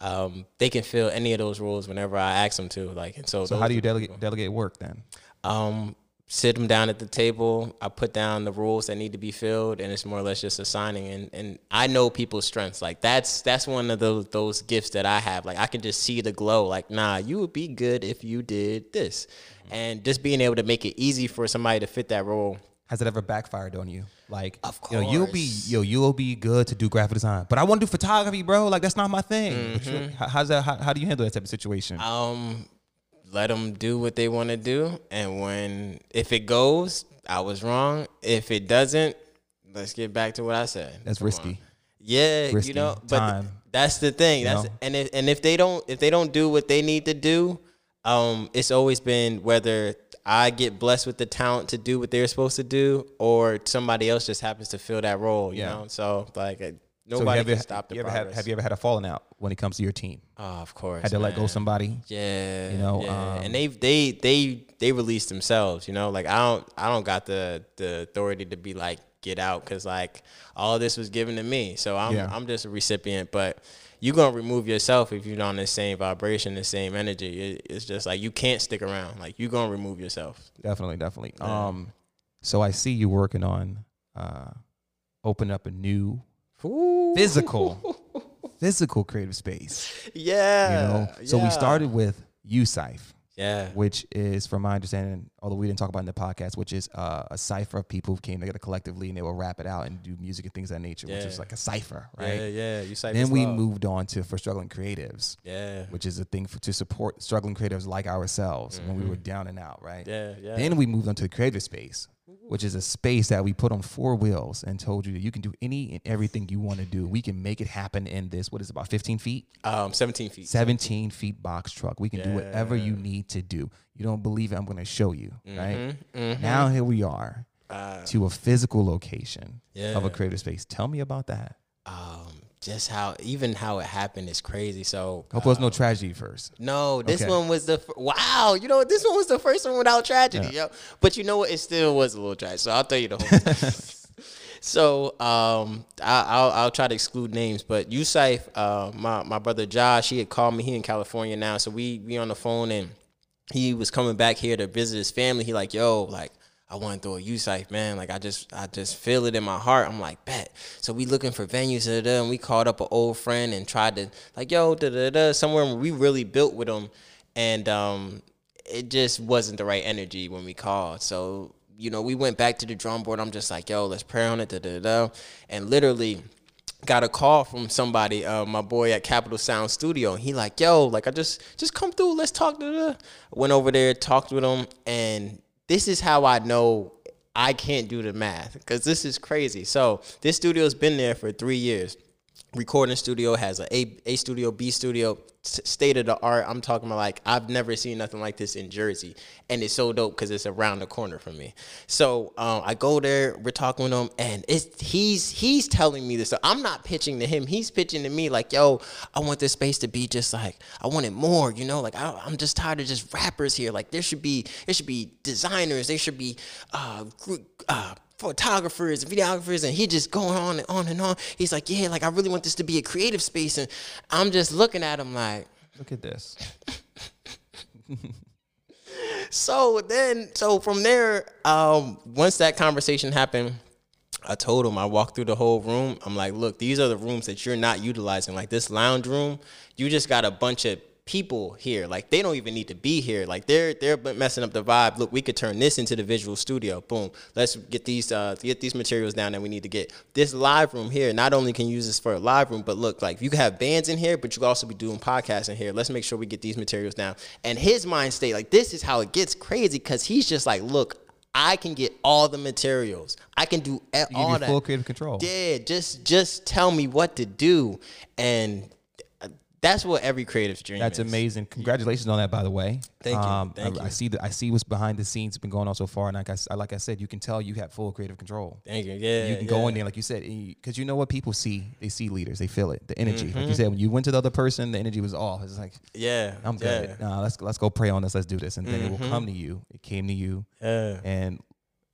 um, they can fill any of those roles whenever I ask them to. Like, and so. So how do you delegate delegate work then? um, sit them down at the table. I put down the rules that need to be filled, and it's more or less just assigning. And and I know people's strengths. Like that's that's one of those those gifts that I have. Like I can just see the glow. Like nah, you would be good if you did this, and just being able to make it easy for somebody to fit that role. Has it ever backfired on you? Like, Of you know, you'll be yo, you'll be good to do graphic design, but I want to do photography, bro. Like that's not my thing. Mm-hmm. how- How's that? How, how do you handle that type of situation? Um, let them do what they want to do, and when if it goes, I was wrong. If it doesn't, let's get back to what I said. That's Come on. risky. Yeah, Risky you know, but time. that's the thing. You That's know? and if and if they don't if they don't do what they need to do, um, it's always been whether I get blessed with the talent to do what they're supposed to do, or somebody else just happens to fill that role. You Yeah. know, so like So nobody have can you, stop the you ever had, have you ever had a falling out when it comes to your team? Oh, of course. Had to let go man. somebody? Yeah, You know, yeah. um, and they they they they release themselves. You know, like I don't I don't got the the authority to be like get out because like all this was given to me. So I'm Yeah. I'm just a recipient, but. You're gonna remove yourself if you're on the same vibration, the same energy. It, it's just like you can't stick around. Like you're gonna remove yourself. Definitely, definitely. Um, so I see you working on uh, open up a new physical, physical creative space. Yeah. You know, so we started with UCipher, Yeah. which is, from my understanding, although we didn't talk about it in the podcast, which is uh, a cipher of people who came together collectively and they will rap it out and do music and things of that nature, which is like a cipher, right? yeah. You say Then we moved on to for struggling creatives, Yeah. which is a thing for, to support struggling creatives like ourselves when we were down and out, right? Mm-hmm. Yeah, yeah. Then we moved on to the creative space, which is a space that we put on four wheels and told you that you can do any and everything you want to do. We can make it happen in this, what is it, about 15 feet? Um, 17 feet. 17 feet box truck. We can do whatever you need to do. You don't believe it, I'm going to show you, right? Mm-hmm, Now here we are to a physical location of Uh, a creative space. Tell me about that. Um, just how even how it happened is crazy. So Hope there's no tragedy first. No, this Okay. one was the wow. You know what? This one was the first one without tragedy, yo. But you know what? It still was a little tragic. So I'll tell you the whole. so um, I, I'll I'll try to exclude names, but UCipher, uh, my my brother Josh, he had called me. He in California now, so we we on the phone and he was coming back here to visit his family. He like, yo, like I want to throw a UCipher, man. Like I just I just feel it in my heart. I'm like, bet. So we looking for venues, da, da, da, and we called up an old friend and tried to like, yo, da da da, somewhere where we really built with them, and um, it just wasn't the right energy when we called. So you know, we went back to the drum board. I'm just like, yo, let's pray on it, da da da, and literally got a call from somebody, uh, my boy at Capital Sound Studio. He like, yo, like I just just come through, let's talk to the went over there, talked with him, and this is how I know I can't do the math because this is crazy. So this studio's been there for three years. Recording studio has a A, studio, B studio, state of the art. I'm talking about like I've never seen nothing like this in Jersey, and it's so dope because it's around the corner from me. So um, I go there, we're talking with him, and it's he's he's telling me this. So I'm not pitching to him; he's pitching to me like, "Yo, I want this space to be just like I want it more." You know, like I, I'm just tired of just rappers here. Like there should be there should be designers, there should be uh, uh photographers and videographers and he just going on and on and on. He's like yeah like i really want this to be a creative space and i'm just looking at him like Look at this. so then so from there um once that conversation happened i told him i walked through the whole room. I'm like look these are the rooms that you're not utilizing. Like this lounge room you just got a bunch of people here. Like they don't even need to be here. Like they're they're messing up the vibe. Look we could turn this into the visual studio. Boom. Let's get these uh get these materials down that we need to get. This live room here not only can you use this for a live room but look like you can have bands in here but you can also be doing podcasts in here. Let's make sure we get these materials down. And his mind state like this is how it gets crazy because he's just like look I can get all the materials. I can do You all you that. full creative control. Yeah, just just tell me what to do, and that's what every creative's dream. That's is. amazing. Congratulations on that, by the way. Thank you. Um, Thank I, I see that. I see what's behind the scenes been going on so far, and like I, like I said, you can tell you have full creative control. Thank you. Yeah, you can yeah. go in there, like you said, because you know what people see. They see leaders. They feel it. The energy. Mm-hmm. Like you said, when you went to the other person, the energy was off. It's like Yeah, I'm good. Yeah. Mm-hmm. Nah, let's let's go pray on this. Let's do this, and then it will come to you. It came to you, Yeah. and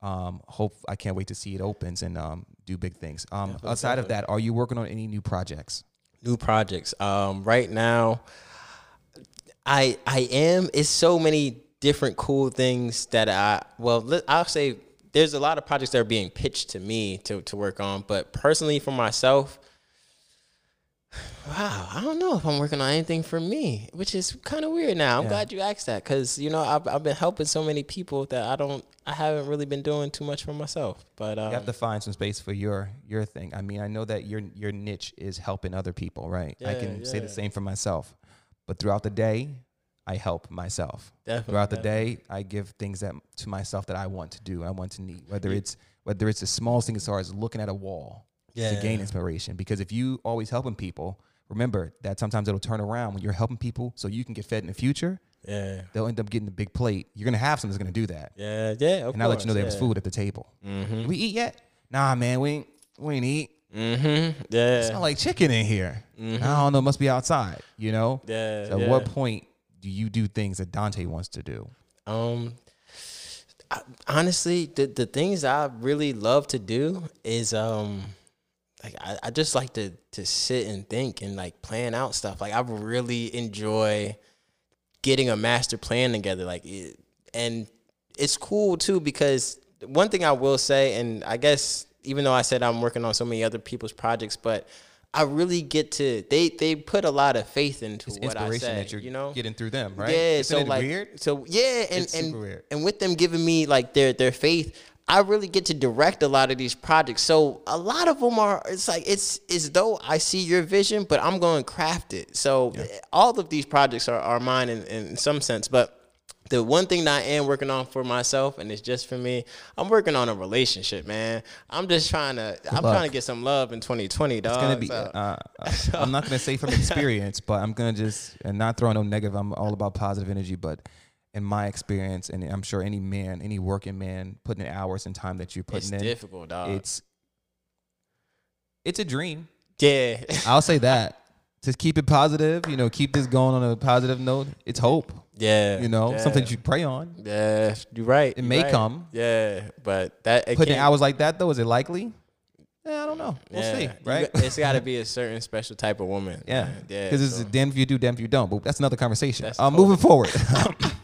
um, hope I can't wait to see it opens and um, do big things. Um, outside of that, are you working on any new projects? New projects. Um, right now, I I am. It's so many different cool things that I well, I'll say there's a lot of projects that are being pitched to me to to work on, but personally for myself. Wow, I don't know if I'm working on anything for me, which is kind of weird now. I'm Yeah. glad you asked that because you know I've, I've been helping so many people that I don't I haven't really been doing too much for myself. But um, You have to find some space for your your thing. I mean, I know that your your niche is helping other people, right? Yeah, I Yeah, can say the same for myself. But throughout the day, I help myself. Definitely, Throughout the day, I give things that to myself that I want to do, I want to need. Whether it's whether it's the smallest thing as far as looking at a wall to Yeah. gain inspiration. Because if you always helping people, remember that sometimes it'll turn around when you're helping people, so you can get fed in the future. yeah, They'll end up getting a big plate. You're gonna have someone that's gonna do that, yeah, yeah. And I'll let you know there was food at the table. Mm-hmm. We eat yet? Nah, man, we ain't we ain't eat. Mm-hmm. Yeah. Smell like chicken in here. I don't know. Must be outside. You know. Yeah, So yeah. at what point do you do things that Dante wants to do? Um, I, honestly, the the things I really love to do is um, like I, I just like to to sit and think and like plan out stuff. Like I really enjoy getting a master plan together. Like, it, and it's cool too because one thing I will say, and I guess even though I said I'm working on so many other people's projects, but I really get to they they put a lot of faith into what I Inspiration say. that you're you know, getting through them, right? yeah, Isn't so like, weird? so yeah, and It's and and with them giving me like their their faith, I really get to direct a lot of these projects. So a lot of them are. It's like it's as though I see your vision, but I'm going to craft it. So all of these projects are are mine in, in some sense, but. The one thing that I am working on for myself, and it's just for me, I'm working on a relationship, man. I'm just trying to, I'm luck. trying to get some love in 2020, dog. It's gonna be. So- Uh, uh, I'm not gonna say from experience, but I'm gonna just and not throw no negative. I'm all about positive energy, but in my experience, and I'm sure any man, any working man, putting in hours and time that you're it's putting in, difficult, dog. it's it's a dream. yeah. I'll say that. To keep it positive, you know, keep this going on a positive note. It's hope, Yeah, you know, yeah. something you pray on. Yeah, you're right. It you're may right. come. Yeah, but that Putting in hours like that though, is it likely? Yeah, I don't know. We'll yeah, see, right? got- it's got to be a certain special type of woman. Yeah, man. yeah. Because it's so- damn if you do, damn if you don't. But that's another conversation. That's um, totally- moving forward.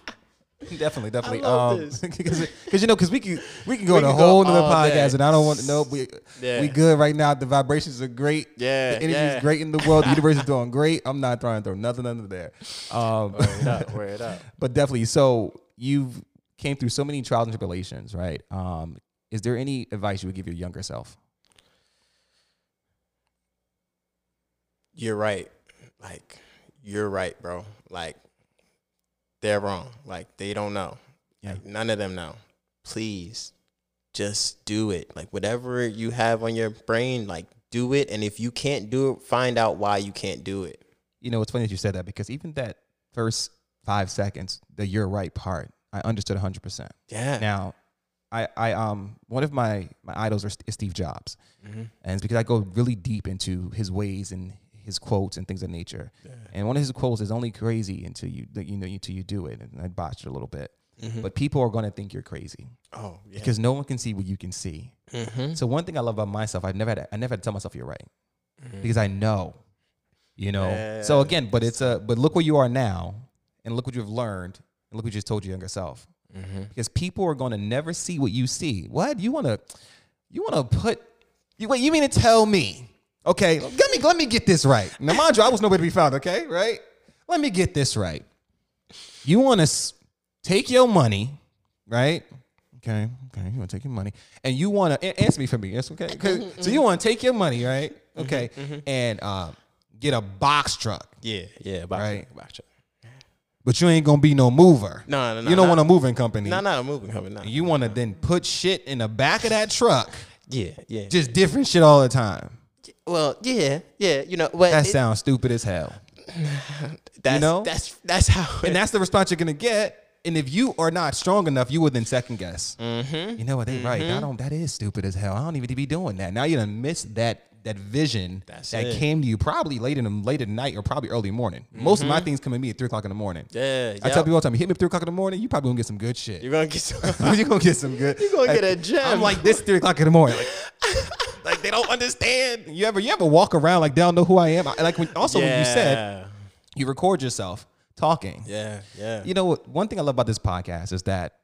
definitely, definitely. love um, this. because you know, because we can we can go We on a whole nother all podcast, day. and I don't want to know. We Yeah. we good right now. The vibrations are great. Yeah, the energy yeah. is great in the world. The universe is doing great. I'm not trying to throw nothing under there. Um, Word up, word up. but definitely. So you've came through so many trials and tribulations, right? Um, is there any advice you would give your younger self? You're right. Like, you're right, bro. Like, they're wrong. Like, they don't know. Yeah. Like, none of them know. Please, just do it. Like, whatever you have on your brain, like, do it. And if you can't do it, find out why you can't do it. you know, it's funny that you said that because even that first five seconds, the you're right part, I understood 100%. Yeah. Now, I, I um one of my my idols are, is Steve Jobs, and it's because I go really deep into his ways and his quotes and things of nature. And one of his quotes is only crazy until you that you know until you do it. And I botched it a little bit, mm-hmm. but people are going to think you're crazy oh, yeah. because no one can see what you can see. Mm-hmm. So one thing I love about myself, I've never had to, I never had to tell myself you're right mm-hmm. because I know, you know. So again, but it's a but look where you are now, and look what you've learned, and look what you just told your younger self. Mm-hmm. Because people are going to never see what you see. What you want to, you want to put, you wait. You mean to tell me? Okay, let me let me get this right. Now, mind you, I was nowhere to be found. Okay, right? Let me get this right. You want to take your money, right? Okay, okay. You want to take your money, and you want to answer me for me. Yes, okay. 'Cause- mm-hmm, so you want to take your money, right? Mm-hmm, okay, mm-hmm. and uh, get a box truck, Yeah, yeah. About Right. you, about you. but you ain't gonna be no mover. No, no, no, You don't no. want a moving company. No, not a moving company. No. You want to then put shit in the back of that truck, Yeah, yeah. just different shit all the time. Well, yeah, yeah. You know, but That it- sounds stupid as hell. that's, know? that's that's how. It, And that's the response you're gonna get. And if you are not strong enough, you will then second guess. Mm-hmm. You know what? They right. I don't. That is stupid as hell. I don't even need to be doing that. Now you done missed that that vision That's that it. came to you probably late in the late at night or probably early morning. Most of my things come to me at three o'clock in the morning. Mm-hmm. yeah, I yep. tell people all the time, hit me at three o'clock in the morning, you probably gonna get some good shit. you're gonna get some. You're gonna get some good. You're gonna like, get a gem. I'm like this three o'clock in the morning. Like, like they don't understand. You ever you ever walk around like they don't know who I am? I, like when, also when you said you record yourself talking. yeah, yeah, You know what? One thing I love about this podcast is that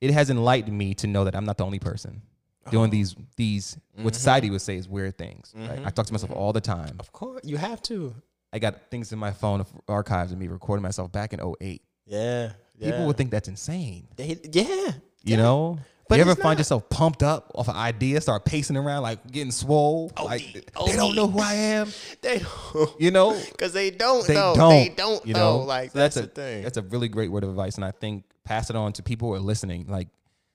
it has enlightened me to know that I'm not the only person doing these these Mm-hmm. what society would say is weird things. Right? I talk to myself all the time. of course, you have to. I got things in my phone of archives of me recording myself back in 08. Yeah, yeah. People would think that's insane. They, yeah, You know? But you ever find yourself pumped up off an idea, start pacing around like getting swole? Oh, like oh, they don't know who I am. they don't. You know? Because they don't They know. don't. They don't you know. know? Like So that's, a, the thing. That's a really great word of advice, and I think pass it on to people who are listening. Like,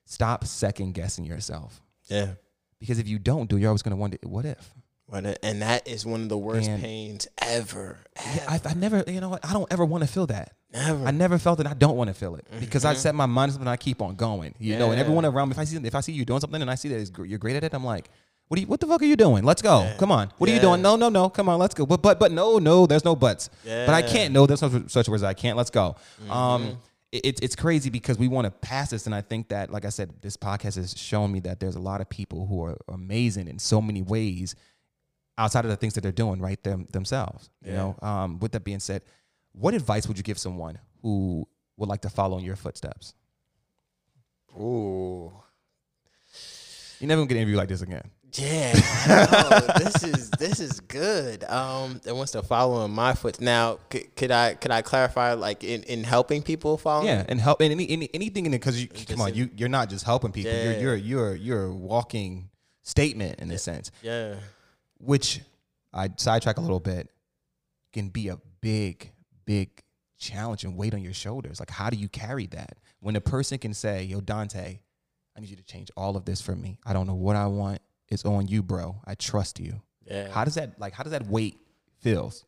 stop second guessing yourself yeah. because if you don't do, you're always going to wonder, what if? And that is one of the worst And- pains ever. Yeah, I, I never, you know what? I don't ever want to feel that. Never. I never felt it. I don't want to feel it because I set my mind to something. I keep on going. You know, and everyone around me. If I see, if I see you doing something and I see that you're great at it, I'm like, what do you? What the fuck are you doing? Let's go. Come on. What are you doing? No, no, no. Come on. Let's go. But but but no, no. There's no buts. But I can't. No, there's no such words. I can't. Let's go. Um, it's it's crazy because we want to pass this, and I think that, like I said, this podcast has shown me that there's a lot of people who are amazing in so many ways outside of the things that they're doing right them themselves. You know. Um, with that being said, what advice would you give someone who would like to follow in your footsteps? Ooh. You never gonna get an interview like this again. Yeah, know. this is this is good. Um, it wants to follow in my foot. Now, could, could I could I clarify like in, in helping people follow? Yeah, and help and any, any anything in it because you come on, in- you you're not just helping people. Yeah. You're you're you're you're a walking statement in a sense, yeah, which I sidetrack a little bit can be a big big challenge and weight on your shoulders. Like, how do you carry that when a person can say, "Yo, Dante, I need you to change all of this for me. I don't know what I want. It's on you, bro. I trust you." yeah. How does that like? How does that weight feels?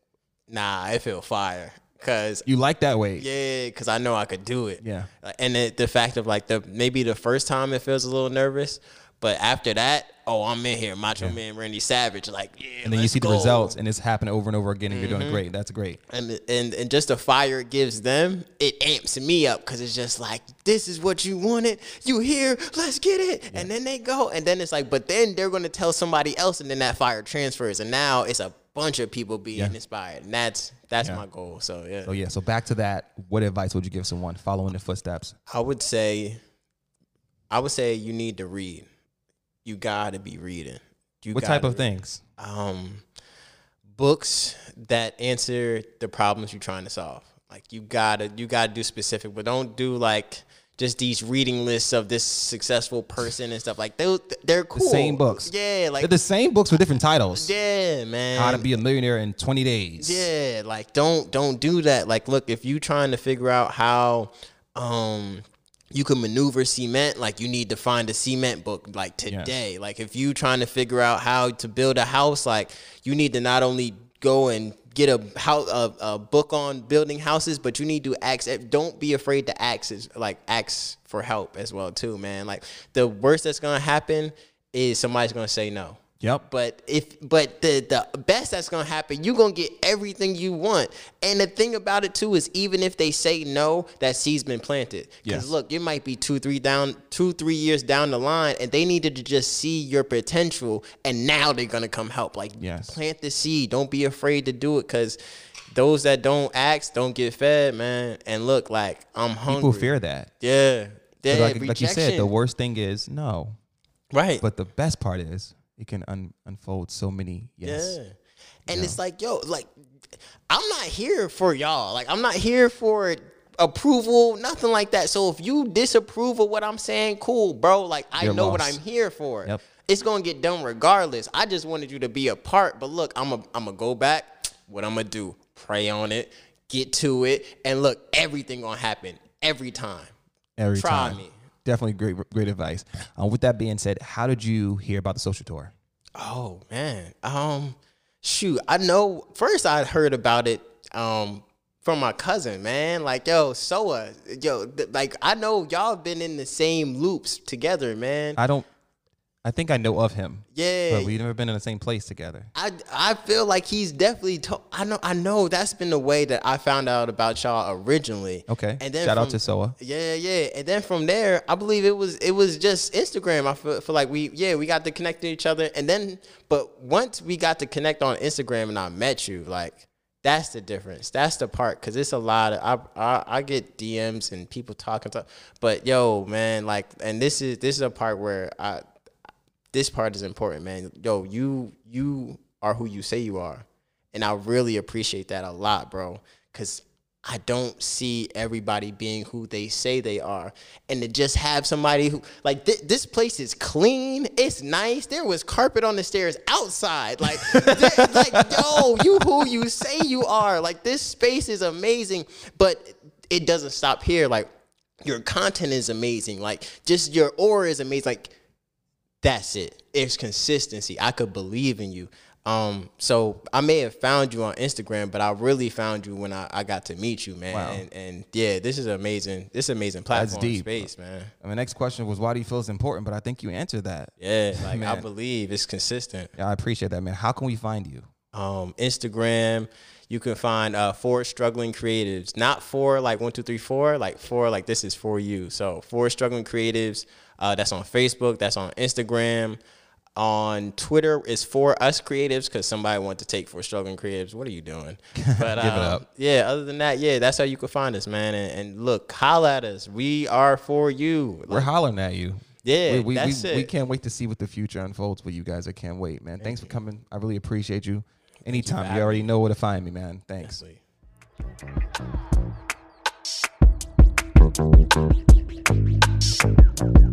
Nah, I feel fire because You like that weight? yeah, because I know I could do it. Yeah. And the, the fact of like the maybe the first time it feels a little nervous, but after that, oh, I'm in here, Macho Man Randy Savage, like yeah. And then you see the results, and it's happening over and over again, and you're Mm-hmm. doing great. That's great. and and and just the fire it gives them, it amps me up because it's just like this is what you wanted. You here? Let's get it. And then they go, and then it's like, but then they're gonna tell somebody else, and then that fire transfers, and now it's a bunch of people being Yeah. inspired, and that's that's Yeah. my goal. So yeah, So yeah, so back to that. What advice would you give someone following the footsteps? I would say, I would say you need to read. You gotta be reading. You What type of things? um, books that answer the problems you're trying to solve. Like you gotta you gotta do specific, but don't do like just these reading lists of this successful person and stuff like they they're cool. same books. Yeah, like They're the same books with different titles. yeah, man. How to be a millionaire in 20 days. Yeah, like don't don't do that. Like look, if you trying to figure out how um you can maneuver cement, like you need to find a cement book like today. Like if you trying to figure out how to build a house, like you need to not only go and get a house a, a book on building houses, but you need to ask eh, don't be afraid to ask is like ask for help as well too, man. Like the worst that's gonna happen is somebody's gonna say no. Yep. But if but the the best that's gonna happen, you're gonna get everything you want. And the thing about it too is even if they say no, that seed's been planted. Because Yes. look, it might be two, three down, two, three years down the line, and they needed to just see your potential, and now they're gonna come help. Like Yes. plant the seed. Don't be afraid to do it, because those that don't ask don't get fed, man. And look, like I'm hungry. People fear that. Yeah. Like, like you said, the worst thing is no. right. But the best part is it can un- unfold so many yes. Yeah. And it's like, yo, like, I'm not here for y'all. Like, I'm not here for approval, nothing like that. So if you disapprove of what I'm saying, cool, bro. Like, I You're know what. I'm here for. Yep. It's gonna get done regardless. I just wanted you to be a part. But look, I'm a, I'm gonna go back. What I'm gonna do? Pray on it, get to it, and look, everything gonna happen every time. Every Try time. me. Definitely great, great advice. Uh, with that being said, how did you hear about the social tour? Oh man. Um shoot, I know first I heard about it um from my cousin, man. Like, yo, Soa, yo, th- like I know y'all been in the same loops together, man. I don't. I think I know of him. Yeah. But we've never been in the same place together. I I feel like he's definitely to- I know I know that's been the way that I found out about y'all originally. Okay. And then Shout out to Soa. Yeah, yeah. And then from there, I believe it was it was just Instagram. I feel, feel like we yeah, we got to connect to each other. And then but once we got to connect on Instagram and I met you, like that's the difference. That's the part cuz it's a lot of I, I I get DMs and people talking to but yo, man, like and this is this is a part where I this part is important, man. Yo, you you are who you say you are. And I really appreciate that a lot, bro. Cause I don't see everybody being who they say they are. And to just have somebody who like thi- this place is clean, it's nice. There was carpet on the stairs outside. Like, th- like, yo, you who you say you are. Like this space is amazing, but it doesn't stop here. Like your content is amazing. Like just your aura is amazing. Like that's it. It's consistency. I could believe in you. Um, so I may have found you on Instagram, but I really found you when I, I got to meet you, man. Wow. And, and yeah, this is amazing. This is amazing platform deep. space, man. And my next question was, why do you feel it's important? But I think you answered that. Yeah, like I believe it's consistent. Yeah, I appreciate that, man. How can we find you? um, Instagram. You can find uh, for struggling creatives, not four like one, two, three, four, like four, like this is for you. So for struggling creatives. Uh, that's on Facebook. That's on Instagram. On Twitter is for us creatives because somebody wanted to take for struggling creatives. What are you doing? But Give it um, up. Yeah. Other than that, yeah, that's how you can find us, man. And, and look, holla at us. We are for you. We're hollering at you. Yeah, we, we, that's we, it. we can't wait to see what the future unfolds for you guys. I can't wait, man. Thanks for coming. I really appreciate you. Anytime. You, having already know where to find me, man. Thanks. Definitely.